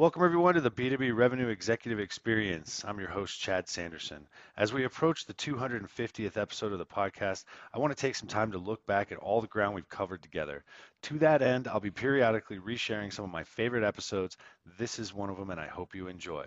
Welcome, everyone, to the B2B Revenue Executive Experience. I'm your host, Chad Sanderson. As we approach the 250th episode of the podcast, I want to take some time to look back at all the ground we've covered together. To that end, I'll be periodically resharing some of my favorite episodes. This is one of them, and I hope you enjoy.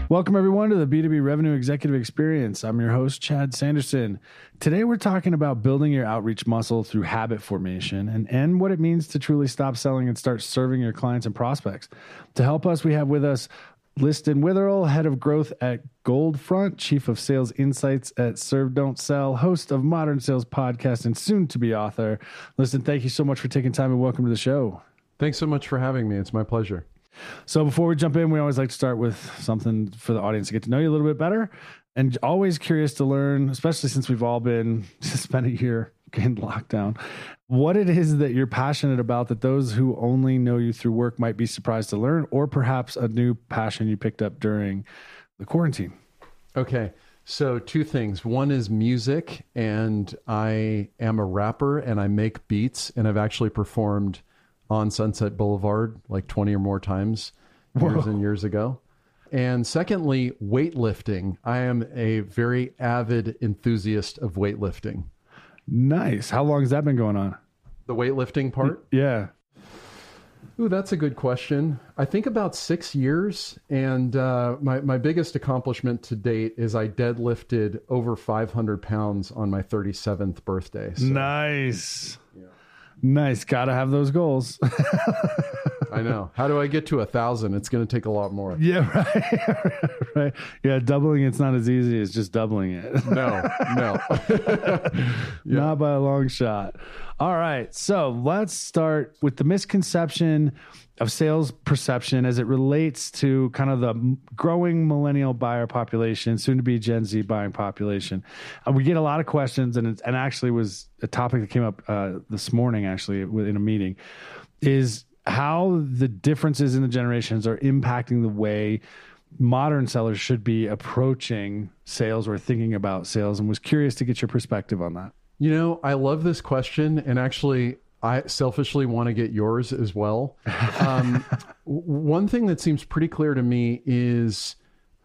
Welcome, everyone, to the B2B Revenue Executive Experience. I'm your host, Chad Sanderson. Today, we're talking about building your outreach muscle through habit formation and, and what it means to truly stop selling and start serving your clients and prospects. To help us, we have with us Liston Witherill, Head of Growth at Goldfront, Chief of Sales Insights at Serve Don't Sell, host of Modern Sales Podcast, and soon to be author. Liston, thank you so much for taking time and welcome to the show. Thanks so much for having me. It's my pleasure. So before we jump in, we always like to start with something for the audience to get to know you a little bit better. And always curious to learn, especially since we've all been spent a year in lockdown, what it is that you're passionate about that those who only know you through work might be surprised to learn, or perhaps a new passion you picked up during the quarantine. Okay. So, two things. One is music, and I am a rapper and I make beats, and I've actually performed on Sunset Boulevard like 20 or more times years Whoa. and years ago. And secondly, weightlifting. I am a very avid enthusiast of weightlifting. Nice. How long has that been going on? The weightlifting part? Yeah. Ooh, that's a good question. I think about six years. And uh, my, my biggest accomplishment to date is I deadlifted over 500 pounds on my 37th birthday. So, nice. Yeah. Nice. Got to have those goals. I know. How do I get to a thousand? It's going to take a lot more. Yeah, right. right. Yeah, doubling it's not as easy as just doubling it. no, no. yeah. Not by a long shot. All right. So let's start with the misconception of sales perception as it relates to kind of the growing millennial buyer population, soon to be Gen Z buying population. Uh, we get a lot of questions, and and actually was a topic that came up uh, this morning actually in a meeting, is how the differences in the generations are impacting the way modern sellers should be approaching sales or thinking about sales, and was curious to get your perspective on that. You know, I love this question, and actually, I selfishly want to get yours as well. Um, one thing that seems pretty clear to me is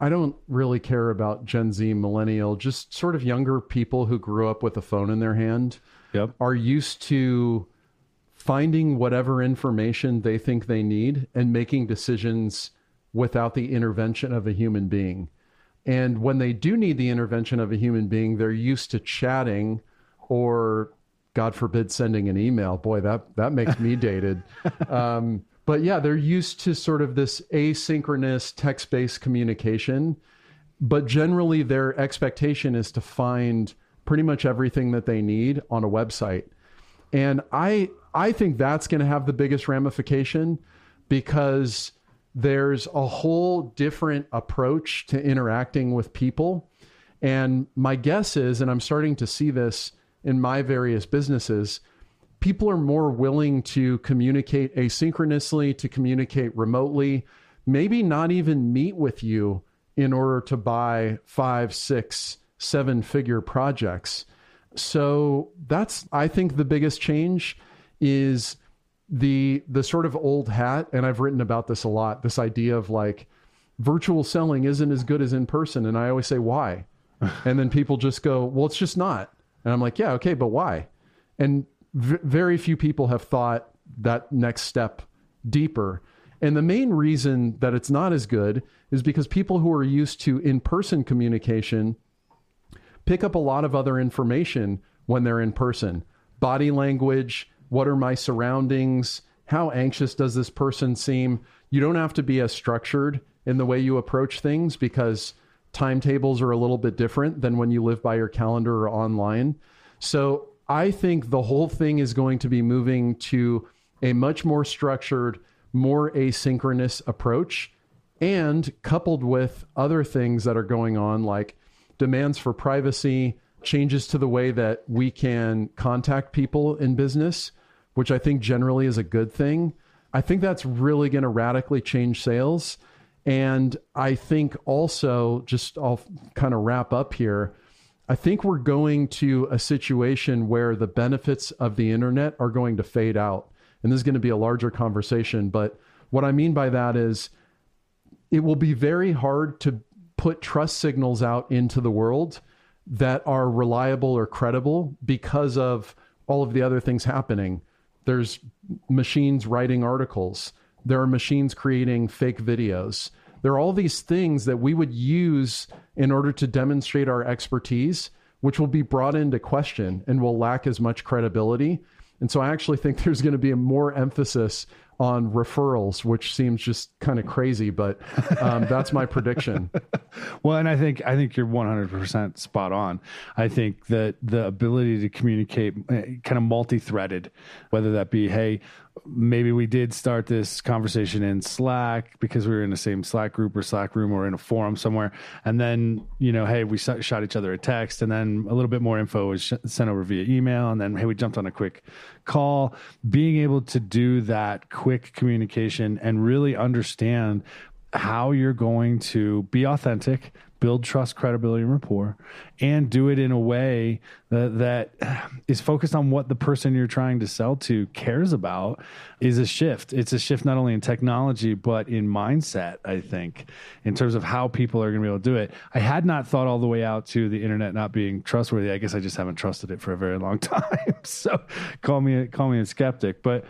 I don't really care about Gen Z, millennial, just sort of younger people who grew up with a phone in their hand. Yep. Are used to finding whatever information they think they need and making decisions without the intervention of a human being. And when they do need the intervention of a human being, they're used to chatting or God forbid sending an email. Boy, that that makes me dated. Um, but yeah, they're used to sort of this asynchronous text-based communication. But generally, their expectation is to find pretty much everything that they need on a website. And I I think that's going to have the biggest ramification because there's a whole different approach to interacting with people. And my guess is, and I'm starting to see this in my various businesses, people are more willing to communicate asynchronously, to communicate remotely, maybe not even meet with you in order to buy five, six, seven figure projects. So that's, I think, the biggest change is the the sort of old hat and I've written about this a lot this idea of like virtual selling isn't as good as in person and I always say why and then people just go well it's just not and I'm like, yeah, okay, but why? And v- very few people have thought that next step deeper. And the main reason that it's not as good is because people who are used to in person communication pick up a lot of other information when they're in person body language, what are my surroundings, how anxious does this person seem. You don't have to be as structured in the way you approach things because timetables are a little bit different than when you live by your calendar or online. So I think the whole thing is going to be moving to a much more structured, more asynchronous approach. and coupled with other things that are going on, like demands for privacy, changes to the way that we can contact people in business, which I think generally is a good thing. I think that's really going to radically change sales. And I think also, just I'll kind of wrap up here. I think we're going to a situation where the benefits of the internet are going to fade out. And this is going to be a larger conversation. But what I mean by that is it will be very hard to put trust signals out into the world that are reliable or credible because of all of the other things happening. There's machines writing articles. There are machines creating fake videos. There are all these things that we would use in order to demonstrate our expertise, which will be brought into question and will lack as much credibility. And so I actually think there's going to be a more emphasis on referrals, which seems just kind of crazy, but um, that's my prediction. well, and I think I think you're 100% spot on. I think that the ability to communicate eh, kind of multi-threaded, whether that be, hey, maybe we did start this conversation in Slack because we were in the same Slack group or Slack room or in a forum somewhere. And then, you know, hey, we shot each other a text and then a little bit more info was sent over via email. And then, hey, we jumped on a quick call. Being able to do that quick communication and really understand how you're going to be authentic, build trust, credibility, and rapport, and do it in a way that, that is focused on what the person you're trying to sell to cares about is a shift. It's a shift not only in technology, but in mindset, I think, in terms of how people are going to be able to do it. I had not thought all the way out to the internet not being trustworthy. I guess I just haven't trusted it for a very long time. so call me, call me a skeptic. But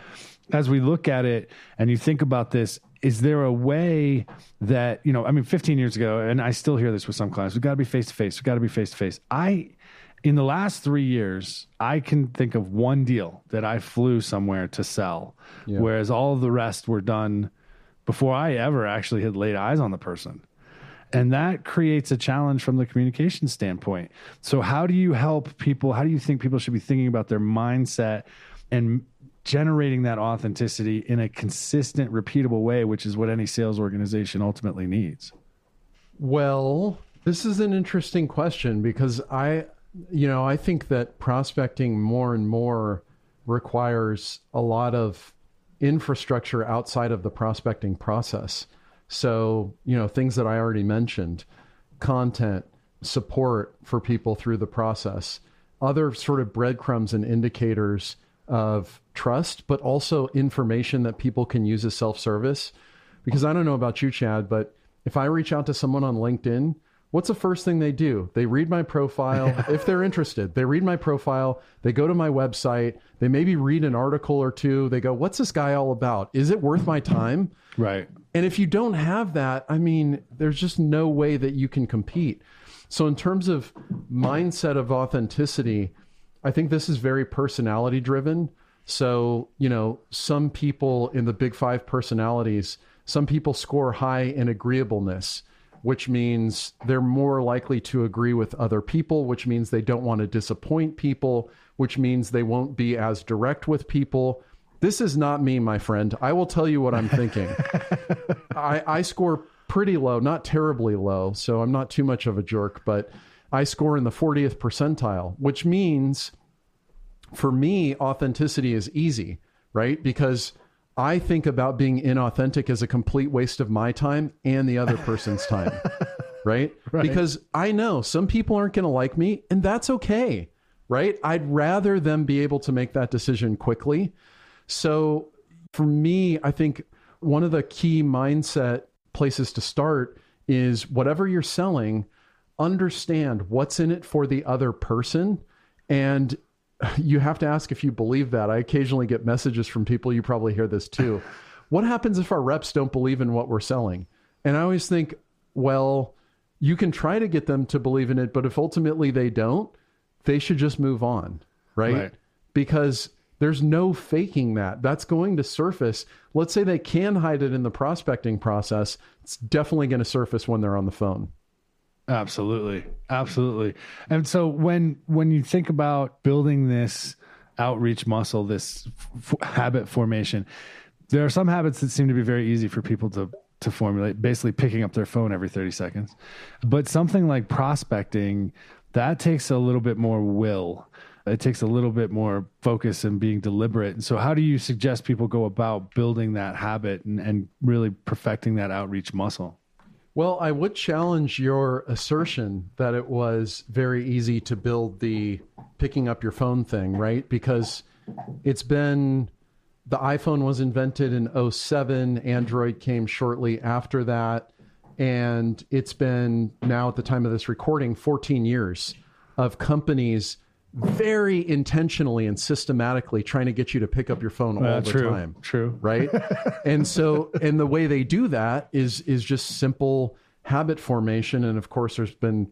as we look at it and you think about this, is there a way that you know i mean 15 years ago and i still hear this with some clients we've got to be face to face we've got to be face to face i in the last three years i can think of one deal that i flew somewhere to sell yeah. whereas all of the rest were done before i ever actually had laid eyes on the person. And that creates a challenge from the communication standpoint. So how do you help people how do you think people should be thinking about their mindset and generating that authenticity in a consistent, repeatable way, which is what any sales organization ultimately needs? Well, this is an interesting question because I, you know, I think that prospecting more and more requires a lot of infrastructure outside of the prospecting process. So, you know, things that I already mentioned, content, support for people through the process, other sort of breadcrumbs and indicators of trust, but also information that people can use as self service. Because I don't know about you, Chad, but if I reach out to someone on LinkedIn, what's the first thing they do? They read my profile if they're interested. They read my profile, they go to my website, they maybe read an article or two. They go, What's this guy all about? Is it worth my time? Right. And if you don't have that, I mean, there's just no way that you can compete. So, in terms of mindset of authenticity, I think this is very personality driven. So, you know, some people in the big five personalities, some people score high in agreeableness, which means they're more likely to agree with other people, which means they don't want to disappoint people, which means they won't be as direct with people. This is not me, my friend. I will tell you what I'm thinking. I, I score pretty low, not terribly low, so I'm not too much of a jerk, but I score in the 40th percentile, which means for me, authenticity is easy, right? Because I think about being inauthentic as a complete waste of my time and the other person's time, right? right? Because I know some people aren't going to like me, and that's okay, right? I'd rather them be able to make that decision quickly. So for me, I think one of the key mindset places to start is whatever you're selling, understand what's in it for the other person and you have to ask if you believe that. I occasionally get messages from people, you probably hear this too. what happens if our reps don't believe in what we're selling? And I always think, well, you can try to get them to believe in it, but if ultimately they don't, they should just move on, right? right. Because there's no faking that. That's going to surface. Let's say they can hide it in the prospecting process. It's definitely going to surface when they're on the phone. Absolutely. Absolutely. And so when when you think about building this outreach muscle, this f- habit formation, there are some habits that seem to be very easy for people to to formulate, basically picking up their phone every 30 seconds. But something like prospecting, that takes a little bit more will. It takes a little bit more focus and being deliberate. And so, how do you suggest people go about building that habit and, and really perfecting that outreach muscle? Well, I would challenge your assertion that it was very easy to build the picking up your phone thing, right? Because it's been the iPhone was invented in 07, Android came shortly after that, and it's been now at the time of this recording 14 years of companies very intentionally and systematically trying to get you to pick up your phone all uh, the true, time. True. Right? and so and the way they do that is is just simple habit formation and of course there's been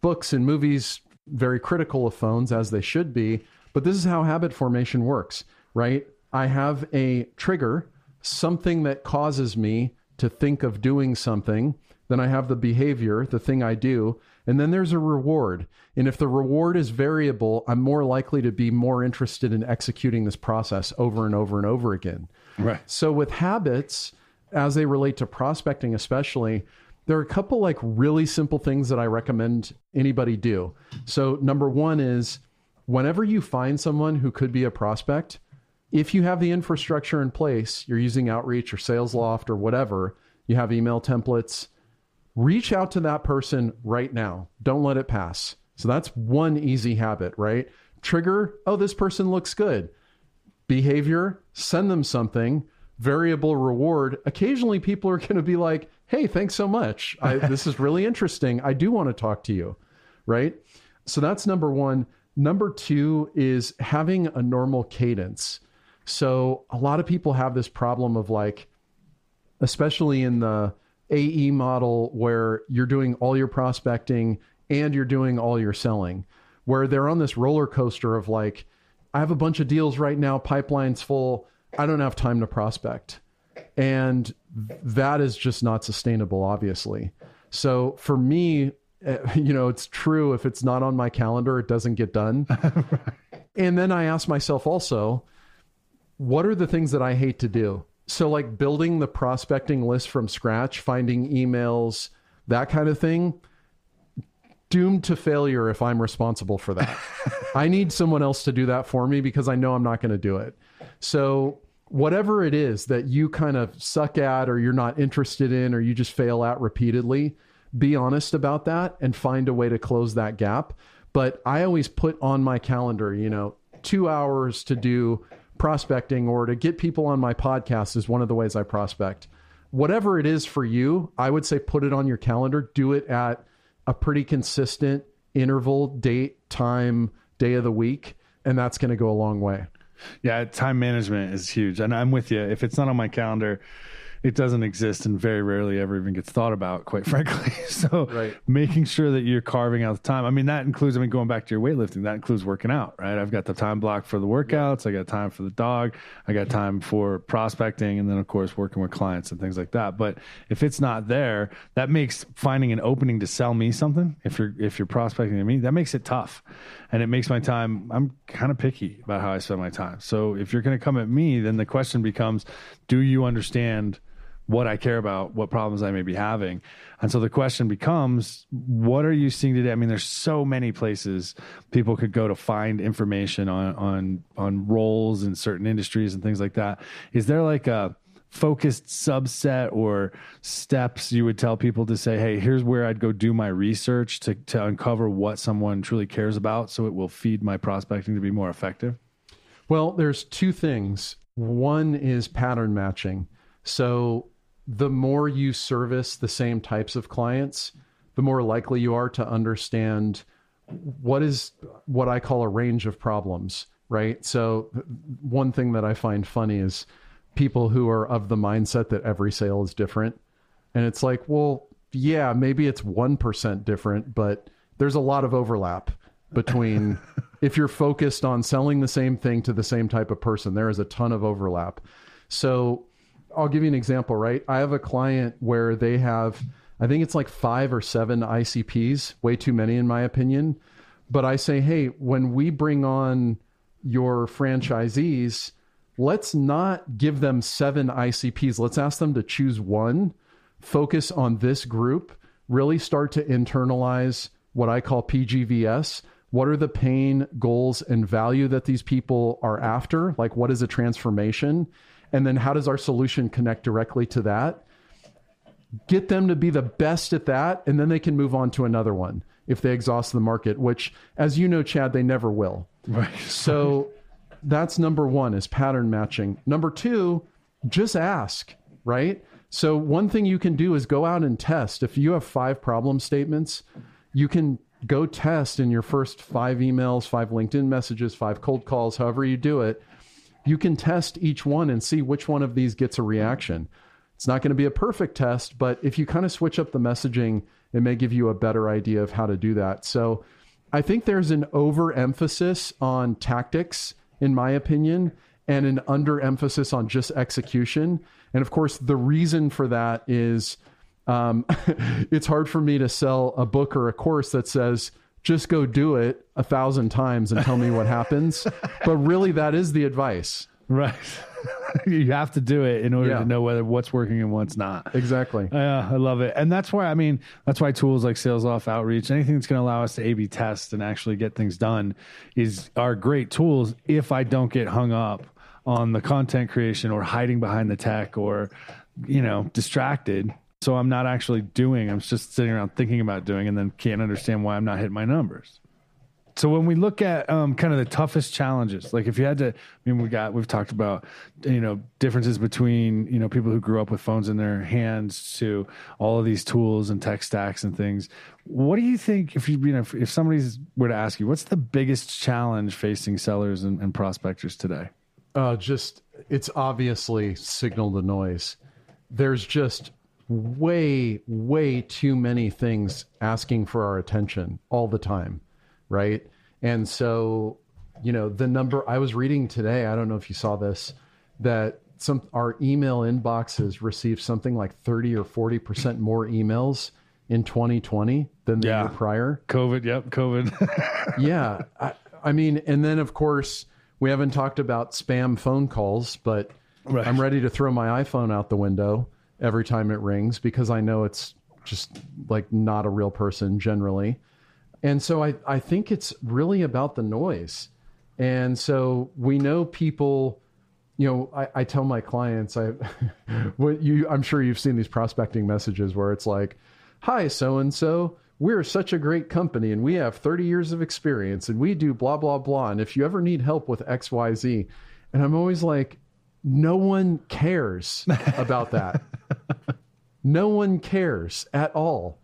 books and movies very critical of phones as they should be, but this is how habit formation works, right? I have a trigger, something that causes me to think of doing something, then I have the behavior, the thing I do, and then there's a reward. And if the reward is variable, I'm more likely to be more interested in executing this process over and over and over again. Right. So with habits, as they relate to prospecting, especially, there are a couple like really simple things that I recommend anybody do. So number one is whenever you find someone who could be a prospect, if you have the infrastructure in place, you're using Outreach or SalesLoft or whatever, you have email templates, reach out to that person right now. Don't let it pass. So that's one easy habit, right? Trigger, oh, this person looks good. Behavior, send them something. Variable reward. Occasionally, people are going to be like, hey, thanks so much. I, this is really interesting. I do want to talk to you, right? So that's number one. Number two is having a normal cadence. So a lot of people have this problem of like, especially in the AE model where you're doing all your prospecting and you're doing all your selling, where they're on this roller coaster of like, I have a bunch of deals right now, pipeline's full. I don't have time to prospect. And that is just not sustainable, obviously. So for me, eh, you know, it's true. If it's not on my calendar, it doesn't get done. and then I ask myself also, what are the things that I hate to do? So, like building the prospecting list from scratch, finding emails, that kind of thing, doomed to failure if I'm responsible for that. I need someone else to do that for me because I know I'm not going to do it. So, whatever it is that you kind of suck at or you're not interested in or you just fail at repeatedly, be honest about that and find a way to close that gap. But I always put on my calendar, you know, two hours to do prospecting or to get people on my podcast is one of the ways I prospect. Whatever it is for you, I would say put it on your calendar. Do it at a pretty consistent interval, date, time, day of the week, and that's going to go a long way. Yeah, time management is huge. And I'm with you. If it's not on my calendar, it doesn't exist and very rarely ever even gets thought about, quite frankly. so right. making sure that you're carving out the time. I mean, that includes, I mean, going back to your weightlifting, that includes working out, right? I've got the time block for the workouts. I got time for the dog. I got time for prospecting and then of course working with clients and things like that. But if it's not there, that makes finding an opening to sell me something. If you're, if you're prospecting to me, that makes it tough and it makes my time, I'm kind of picky about how I spend my time. So if you're going to come at me, then the question becomes, do you understand what I care about, what problems I may be having. And so the question becomes, what are you seeing today? I mean, there's so many places people could go to find information on on on roles in certain industries and things like that. Is there like a focused subset or steps you would tell people to say, hey, here's where I'd go do my research to, to uncover what someone truly cares about so it will feed my prospecting to be more effective? Well, there's two things. One is pattern matching. So the more you service the same types of clients, the more likely you are to understand what is what I call a range of problems, right? So, one thing that I find funny is people who are of the mindset that every sale is different. And it's like, well, yeah, maybe it's 1% different, but there's a lot of overlap between if you're focused on selling the same thing to the same type of person, there is a ton of overlap. So, I'll give you an example, right? I have a client where they have, I think it's like five or seven ICPs, way too many in my opinion. But I say, hey, when we bring on your franchisees, let's not give them seven ICPs. Let's ask them to choose one focus on this group, really start to internalize what I call PGVS. What are the pain, goals, and value that these people are after? Like, what is a transformation? And then, how does our solution connect directly to that? Get them to be the best at that, and then they can move on to another one if they exhaust the market, which, as you know, Chad, they never will. Right. So, that's number one is pattern matching. Number two, just ask, right? So one thing you can do is go out and test. If you have five problem statements, you can go test in your first five emails, five LinkedIn messages, five cold calls, however you do it. You can test each one and see which one of these gets a reaction. It's not going to be a perfect test, but if you kind of switch up the messaging, it may give you a better idea of how to do that. So I think there's an overemphasis on tactics in my opinion, and an underemphasis on just execution. And of course, the reason for that is um, it's hard for me to sell a book or a course that says, just go do it a thousand times and tell me what happens. But really, that is the advice. Right. you have to do it in order yeah. to know whether what's working and what's not. Exactly. Yeah, I love it. And that's why I mean, that's why tools like SalesLoft outreach, anything that's going to allow us to A B test and actually get things done is are great tools if I don't get hung up on the content creation or hiding behind the tech or you know, distracted. So I'm not actually doing, I'm just sitting around thinking about doing and then can't understand why I'm not hitting my numbers. So when we look at um, kind of the toughest challenges, like if you had to, I mean, we got we've talked about you know differences between you know people who grew up with phones in their hands to all of these tools and tech stacks and things. What do you think if you you know if, if somebody were to ask you, what's the biggest challenge facing sellers and, and prospectors today? Uh, just it's obviously signal to noise. There's just way way too many things asking for our attention all the time right? And so, you know, the number I was reading today, I don't know if you saw this, that some our email inboxes received something like 30 or 40% more emails in 2020 than the yeah. year prior. COVID, yep, COVID. yeah. I, I, mean, and then of course, we haven't talked about spam phone calls, but right. I'm ready to throw my iPhone out the window every time it rings because I know it's just like not a real person generally. And so I, I think it's really about the noise. And so we know people, you know, I, I tell my clients, I, what you, I'm sure you've seen these prospecting messages where it's like, hi, so and so, we're such a great company and we have 30 years of experience and we do blah, blah, blah. And if you ever need help with XYZ, and I'm always like, no one cares about that. no one cares at all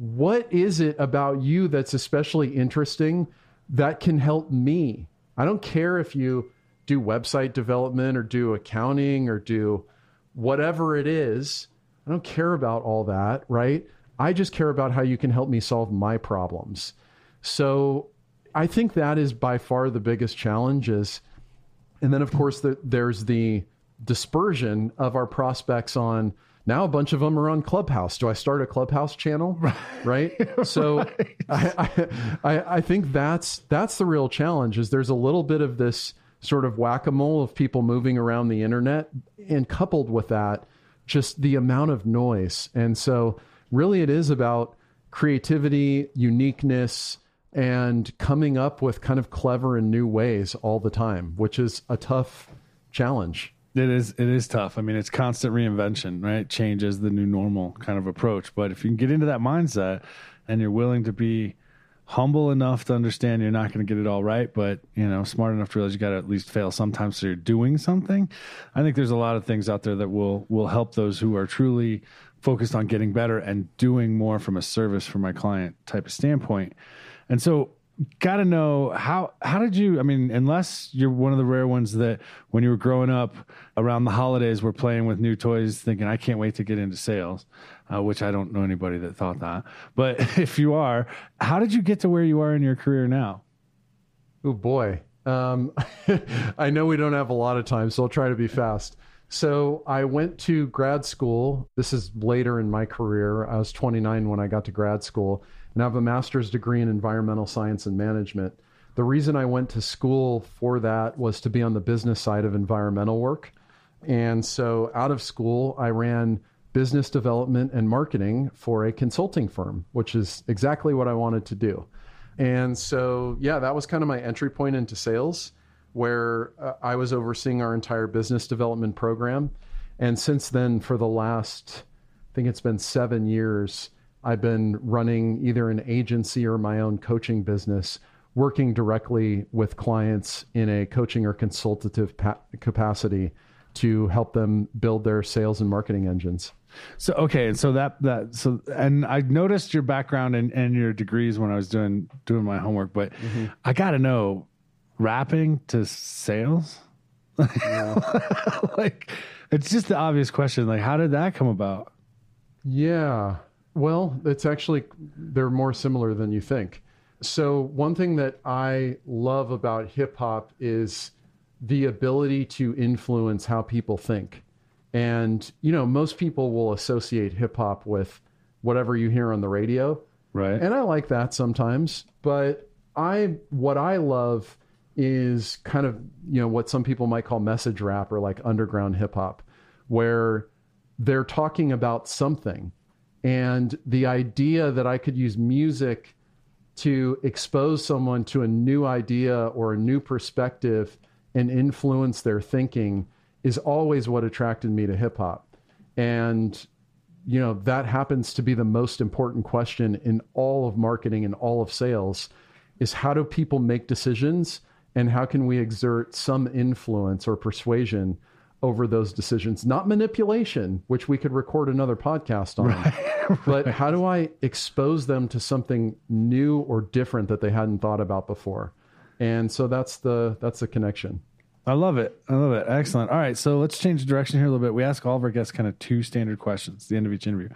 what is it about you that's especially interesting that can help me? I don't care if you do website development or do accounting or do whatever it is. I don't care about all that, right? I just care about how you can help me solve my problems. So I think that is by far the biggest challenge is and then of course the, there's the dispersion of our prospects on now a bunch of them are on Clubhouse. Do I start a Clubhouse channel? Right. So right. I, I, I think that's that's the real challenge. Is there's a little bit of this sort of whack a mole of people moving around the internet, and coupled with that, just the amount of noise. And so, really, it is about creativity, uniqueness, and coming up with kind of clever and new ways all the time, which is a tough challenge. It is it is tough. I mean, it's constant reinvention, right? Change is the new normal kind of approach. But if you can get into that mindset and you're willing to be humble enough to understand you're not going to get it all right, but you know, smart enough to realize you got to at least fail sometimes so you're doing something. I think there's a lot of things out there that will will help those who are truly focused on getting better and doing more from a service for my client type of standpoint. And so got to know how how did you i mean unless you're one of the rare ones that when you were growing up around the holidays were playing with new toys thinking i can't wait to get into sales uh, which i don't know anybody that thought that. But if you are how did you get to where you are in your career now? Oh boy. Um, i know we don't have a lot of time so i'll try to be fast so I went to grad school. This is later in my career. I was 29 when I got to grad school and I have a master's degree in environmental science and management. The reason I went to school for that was to be on the business side of environmental work. And so out of school, I ran business development and marketing for a consulting firm, which is exactly what I wanted to do. And so, yeah, that was kind of my entry point into sales, where uh, I was overseeing our entire business development program. And since then, for the last, I think it's been seven years, I've been running either an agency or my own coaching business, working directly with clients in a coaching or consultative pa- capacity to help them build their sales and marketing engines. So okay, and so that that so and I noticed your background and, and your degrees when I was doing doing my homework, but mm-hmm. I got to know rapping to sales. like it's just the obvious question. Like, how did that come about? Yeah, well, it's actually they're more similar than you think. So one thing that I love about hip hop is the ability to influence how people think. And, you know, most people will associate hip hop with whatever you hear on the radio. Right. And I like that sometimes, but I what I love is kind of, you know, what some people might call message rap or like underground hip hop where they're talking about something. And the idea that I could use music to expose someone to a new idea or a new perspective and influence their thinking is always what attracted me to hip hop. And you know, that happens to be the most important question in all of marketing and all of sales is how do people make decisions and how can we exert some influence or persuasion over those decisions not manipulation which we could record another podcast on right, but how do i expose them to something new or different that they hadn't thought about before and so that's the that's the connection I love it. I love it. Excellent. All right, so let's change the direction here a little bit. We ask all of our guests kind of two standard questions at the end of each interview.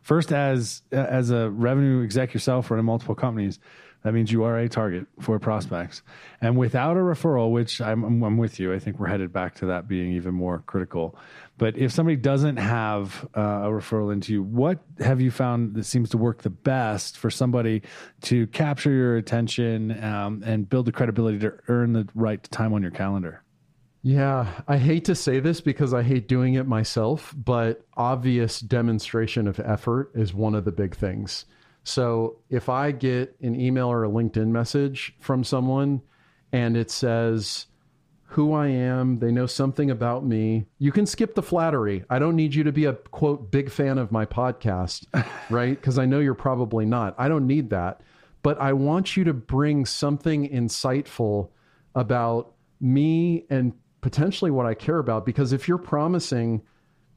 First, as as a revenue exec yourself running multiple companies, that means you are a target for prospects. And without a referral, which I'm, I'm with you, I think we're headed back to that being even more critical. But if somebody doesn't have uh, a referral into you, what have you found that seems to work the best for somebody to capture your attention um, and build the credibility to earn the right time on your calendar? Yeah, I hate to say this because I hate doing it myself, but obvious demonstration of effort is one of the big things. So if I get an email or a LinkedIn message from someone and it says who I am, they know something about me, you can skip the flattery. I don't need you to be a quote big fan of my podcast, right? Because I know you're probably not. I don't need that. But I want you to bring something insightful about me and potentially what I care about. Because if you're promising,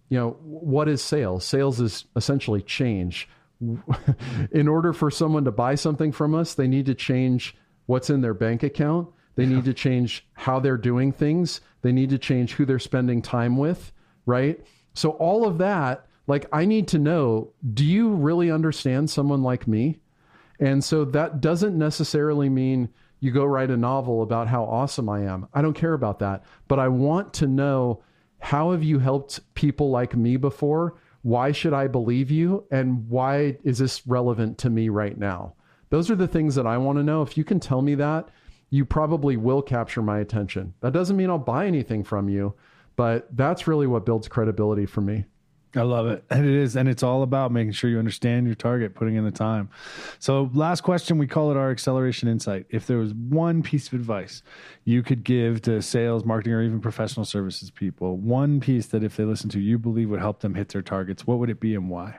you know, what is sales? Sales is essentially change in order for someone to buy something from us, they need to change what's in their bank account. They need to change how they're doing things. They need to change who they're spending time with, right? So, all of that, like, I need to know do you really understand someone like me? And so that doesn't necessarily mean you go write a novel about how awesome I am. I don't care about that. But I want to know how have you helped people like me before? Why should I believe you? And why is this relevant to me right now? Those are the things that I want to know. If you can tell me that, you probably will capture my attention. That doesn't mean I'll buy anything from you, but that's really what builds credibility for me. I love it. And it is. And it's all about making sure you understand your target, putting in the time. So, last question, we call it our acceleration insight. If there was one piece of advice you could give to sales, marketing, or even professional services people, one piece that if they listen to, you believe would help them hit their targets, what would it be and why?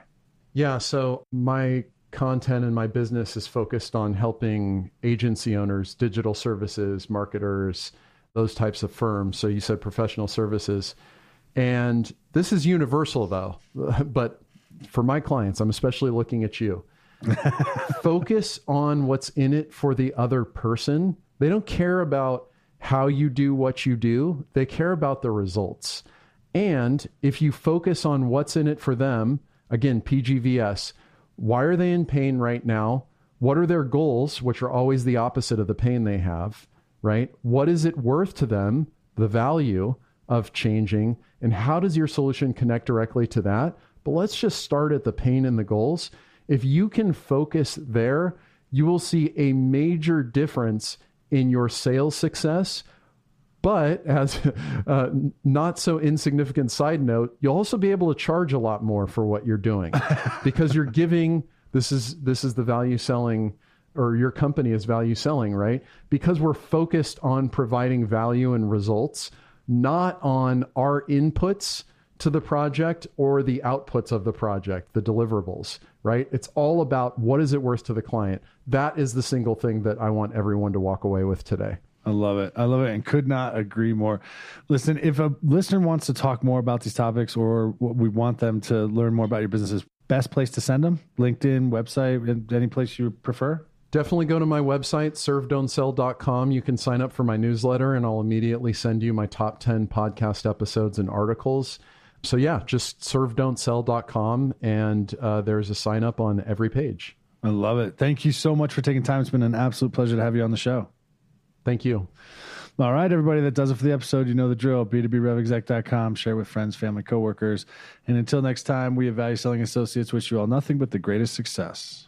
Yeah. So, my content and my business is focused on helping agency owners, digital services, marketers, those types of firms. So, you said professional services and this is universal though, but for my clients, I'm especially looking at you. Focus on what's in it for the other person. They don't care about how you do what you do, they care about the results. And if you focus on what's in it for them, again, PGVS, why are they in pain right now? What are their goals, which are always the opposite of the pain they have, right? What is it worth to them, the value of changing? And how does your solution connect directly to that? But let's just start at the pain and the goals. If you can focus there, you will see a major difference in your sales success But as a uh, not so insignificant side note, you'll also be able to charge a lot more for what you're doing because you're giving this is this is the value selling or your company is value selling, right? Because we're focused on providing value and results, not on our inputs to the project or the outputs of the project, the deliverables, right? It's all about what is it worth to the client. That is the single thing that I want everyone to walk away with today. I love it. I love it and could not agree more. Liston, if a listener wants to talk more about these topics or we want them to learn more about your businesses, best place to send them? LinkedIn, website, any place you prefer? Definitely go to my website, servedon'tsell.com. You can sign up for my newsletter, and I'll immediately send you my top 10 podcast episodes and articles. So, yeah, just servedon'tsell.com, and uh, there's a sign up on every page. I love it. Thank you so much for taking time. It's been an absolute pleasure to have you on the show. Thank you. All right, everybody, that does it for the episode. You know the drill. B2BRevExec.com. Share with friends, family, coworkers. And until next time, we at Value Selling Associates wish you all nothing but the greatest success.